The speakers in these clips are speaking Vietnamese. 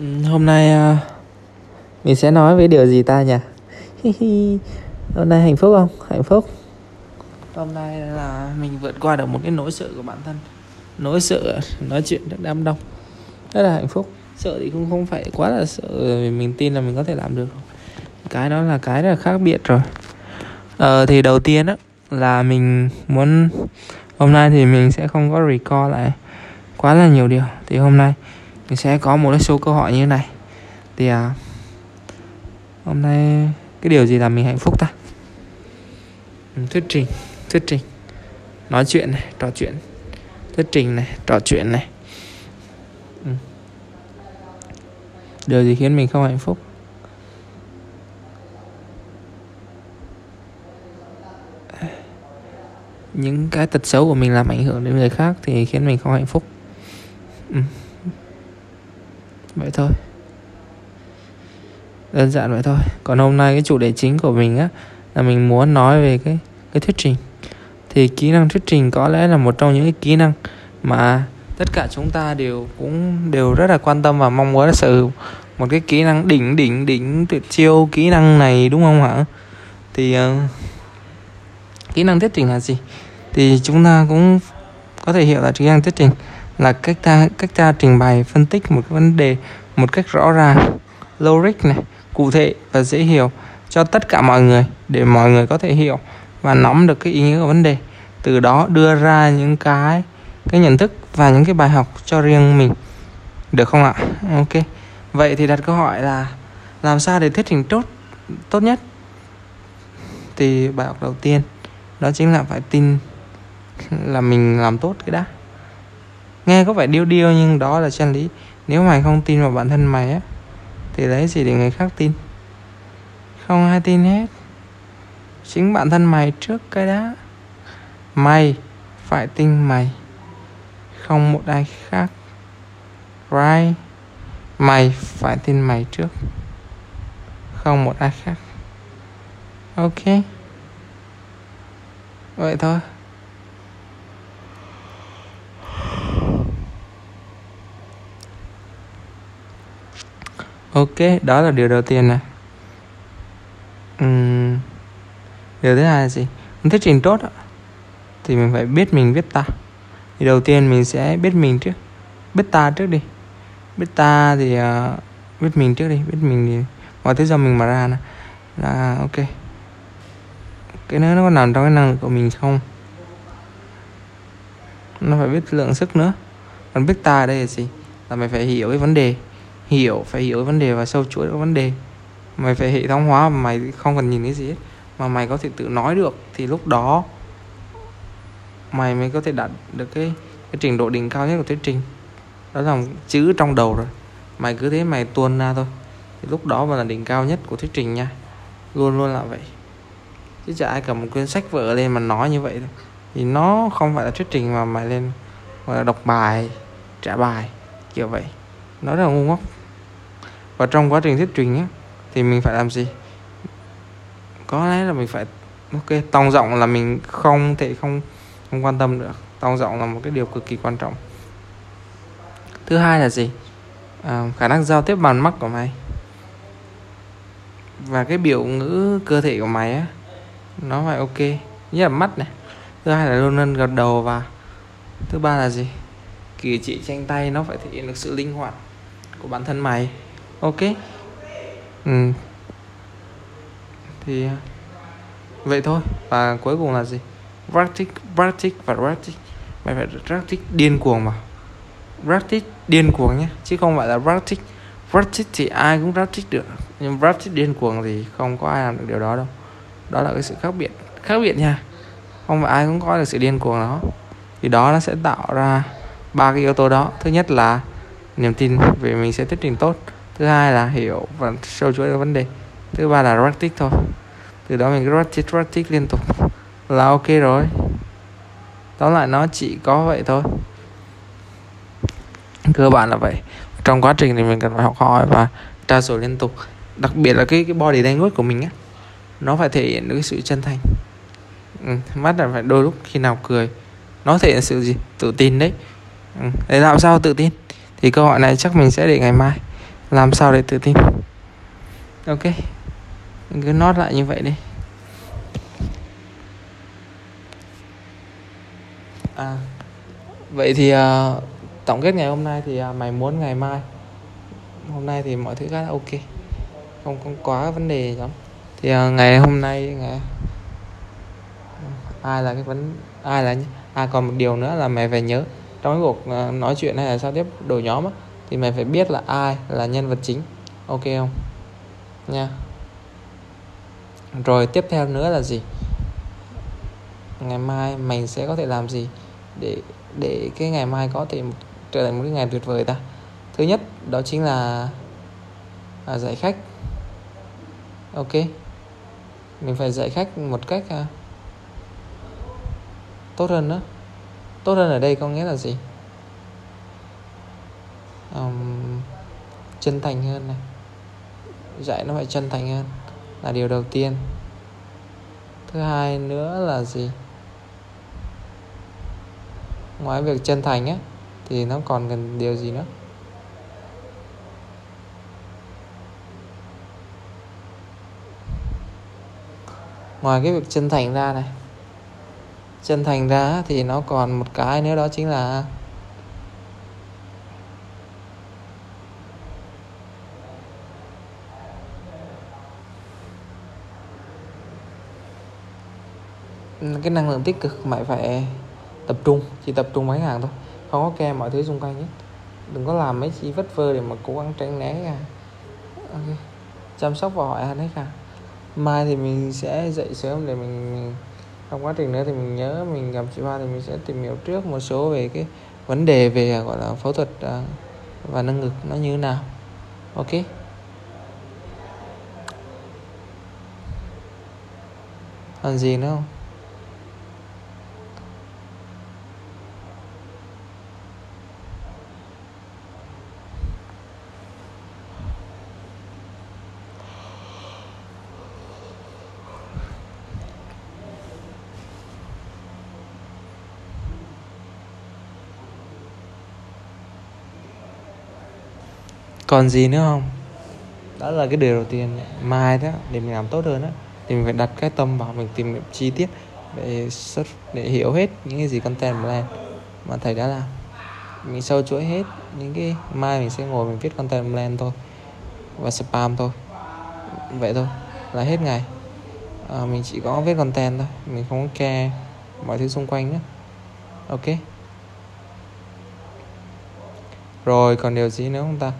Ừ, hôm nay ờ, mình sẽ nói về điều gì ta nhỉ? Hôm nay hạnh phúc không? Hạnh phúc. Hôm nay là mình vượt qua được một cái nỗi sợ của bản thân. Nỗi sợ nói chuyện trước đám đông. Rất là hạnh phúc. Sợ thì cũng không phải quá là sợ vì mình tin là mình có thể làm được. Cái đó là cái rất là khác biệt rồi. Ờ thì đầu tiên á, là mình muốn, hôm nay thì mình sẽ không có recall lại quá là nhiều điều. Thì hôm nay mình sẽ có một số câu hỏi như thế này. Thì à, hôm nay cái điều gì làm mình hạnh phúc ta? Ừ, thuyết trình thuyết trình. Nói chuyện này trò chuyện. Thuyết trình này trò chuyện này. Ừ. điều gì khiến mình không hạnh phúc? Những cái tật xấu của mình làm ảnh hưởng đến người khác thì khiến mình không hạnh phúc ừ. vậy thôi. Đơn giản vậy thôi. Còn hôm nay cái chủ đề chính của mình á là mình muốn nói về cái cái thuyết trình. Thì kỹ năng thuyết trình có lẽ là một trong những cái kỹ năng mà tất cả chúng ta đều cũng đều rất là quan tâm và mong muốn sở hữu. Một cái kỹ năng đỉnh đỉnh đỉnh tuyệt chiêu kỹ năng này đúng không hả? Thì uh, kỹ năng thuyết trình là gì? Thì chúng ta cũng có thể hiểu là kỹ năng thuyết trình là cách ta cách ta trình bày phân tích một cái vấn đề một cách rõ ràng, logic này, cụ thể và dễ hiểu cho tất cả mọi người để mọi người có thể hiểu và nắm được cái ý nghĩa của vấn đề. Từ đó đưa ra những cái cái nhận thức và những cái bài học cho riêng mình. Được không ạ? Ok. Vậy thì đặt câu hỏi là làm sao để thuyết trình tốt tốt nhất? Thì bài học đầu tiên, đó chính là phải tin là mình làm tốt cái đã. Nghe có vẻ điêu điêu nhưng đó là chân lý nếu mày không tin vào bản thân mày á, thì lấy gì để người khác tin? Không ai tin hết. Chính bản thân mày trước cái đã. Mày phải tin mày, không một ai khác. Right? Mày phải tin mày trước, không một ai khác. Ok. Vậy thôi. Ok đó là điều đầu tiên này uhm, điều thứ hai là gì? Muốn thuyết trình tốt thì mình phải biết mình biết ta. Thì đầu tiên mình sẽ biết mình trước. Biết ta trước đi. Biết ta thì uh, biết mình trước đi. Biết mình thì mọi thứ do mình mà ra nè. Là ok. Cái nữa nó có nằm trong cái năng lực của mình không? Nó phải biết lượng sức nữa. Còn biết ta ở đây là gì? Là mày phải hiểu cái vấn đề hiểu, phải hiểu vấn đề và sâu chuỗi các vấn đề. Mày phải hệ thống hóa mà mày không cần nhìn cái gì hết. Mà mày có thể tự nói được, thì lúc đó mày mới có thể đạt được cái cái trình độ đỉnh cao nhất của thuyết trình. Đó là chữ trong đầu rồi. Mày cứ thế mày tuôn ra thôi. Thì lúc đó mà là đỉnh cao nhất của thuyết trình nha. Luôn luôn là vậy. Chứ chả ai cầm một quyển sách vở lên mà nói như vậy đâu. Thì nó không phải là thuyết trình mà mày lên, gọi là đọc bài, trả bài, kiểu vậy nó rất là ngu ngốc. Và trong quá trình thuyết trình á thì mình phải làm gì? Có lẽ là mình phải ok tông giọng là mình không thể không không quan tâm được. Tông giọng là một cái điều cực kỳ quan trọng. Thứ hai là gì? À, khả năng giao tiếp bằng mắt của mày và cái biểu ngữ cơ thể của mày á nó phải ok. Nhất là mắt này. Thứ hai là luôn luôn gật đầu và thứ ba là gì? Cử chỉ tranh tay nó phải thể hiện được sự linh hoạt của bản thân mày. Ok? Ừ. Thì, vậy thôi. Và cuối cùng là gì? Practice practice và practice. Mày phải practice điên cuồng mà. Practice điên cuồng nhé, chứ không phải là practice. Practice thì ai cũng practice được. Nhưng practice điên cuồng thì không có ai làm được điều đó đâu. Đó là cái sự khác biệt. Khác biệt nha. Không phải ai cũng có được sự điên cuồng đó. Thì đó nó sẽ tạo ra ba cái yếu tố đó. Thứ nhất là niềm tin về mình sẽ thuyết trình tốt. Thứ hai là hiểu và sâu chuỗi vấn đề. Thứ ba là practice thôi. Từ đó mình practice practice liên tục là ok rồi. Tóm lại nó chỉ có vậy thôi. Cơ bản là vậy. Trong quá trình thì mình cần phải học hỏi và trao dồi liên tục. Đặc biệt là cái cái body language của mình á nó phải thể hiện được cái sự chân thành. Ừ, mắt là phải đôi lúc khi nào cười nó thể hiện sự gì? Tự tin đấy. Ừ. để làm sao tự tin? Thì câu hỏi này chắc mình sẽ để ngày mai. Làm sao để tự tin? Ok. Mình cứ nốt lại như vậy đi. À vậy thì uh, tổng kết ngày hôm nay thì uh, mày muốn ngày mai. Hôm nay thì mọi thứ khá là ok. Không không quá vấn đề lắm. Thì uh, ngày hôm nay ngày ai là cái vấn ai là à còn một điều nữa là mày phải nhớ trong cái cuộc ờ, nói chuyện hay là giao tiếp đổi nhóm á thì mày phải biết là ai là nhân vật chính. Ok không? Nha. Rồi tiếp theo nữa là gì? Ngày mai mình sẽ có thể làm gì để để cái ngày mai có thể trở thành một cái ngày tuyệt vời ta? Thứ nhất đó chính là à, dạy khách. Ok. Mình phải dạy khách một cách à, tốt hơn nữa tốt hơn ở đây có nghĩa là gì? Um, chân thành hơn này. Dạy nó phải chân thành hơn là điều đầu tiên. Thứ hai nữa là gì? Ngoài việc chân thành á thì nó còn cần điều gì nữa? Ngoài cái việc chân thành ra này chân thành ra thì nó còn một cái nữa đó chính là cái năng lượng tích cực mày phải tập trung, chỉ tập trung mấy hàng thôi, không có ke mọi thứ xung quanh nhé đừng có làm mấy chi vất vơ để mà cố gắng tránh né cả okay. chăm sóc và hỏi han hết cả mai thì mình sẽ dậy sớm để mình trong quá trình nữa thì mình nhớ mình gặp chị Hoa thì mình sẽ tìm hiểu trước một số về cái vấn đề về, gọi là, phẫu thuật à, và nâng ngực nó như thế nào. Ok? Còn gì nữa không? Còn gì nữa không? Đó là cái điều đầu tiên. Mai đó để mình làm tốt hơn đó thì mình phải đặt cái tâm vào mình tìm hiểu chi tiết để xuất để hiểu hết những cái gì content plan mà thầy đã làm. Mình sâu chuỗi hết những cái mai mình sẽ ngồi mình viết content plan thôi và spam thôi. Vậy thôi là hết ngày. À, mình chỉ có viết content thôi mình không có care mọi thứ xung quanh nữa. Ok. Rồi còn điều gì nữa không ta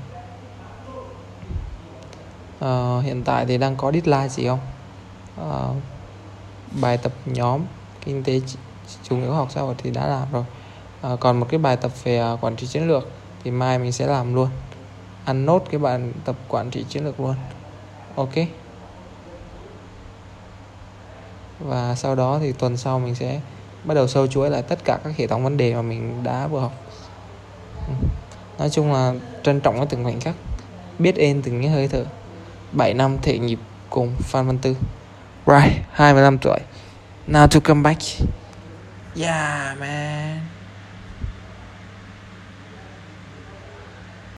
uh, hiện tại thì đang có deadline gì không? Uh, bài tập nhóm kinh tế chủ nghĩa học xã hội thì đã làm rồi. Uh, còn một cái bài tập về à, quản trị chiến lược thì mai mình sẽ làm luôn. Ăn nốt cái bài tập quản trị chiến lược luôn. Ok. Và sau đó thì tuần sau mình sẽ bắt đầu sâu chuỗi lại tất cả các hệ thống vấn đề mà mình đã vừa học. Ừ. Nói chung là trân trọng cái từng khoảnh khắc. Biết ơn từng cái hơi thở. 7 năm thể nghiệp cùng Phan Văn Tư. Right, 25 tuổi. Now to come back. Yeah man.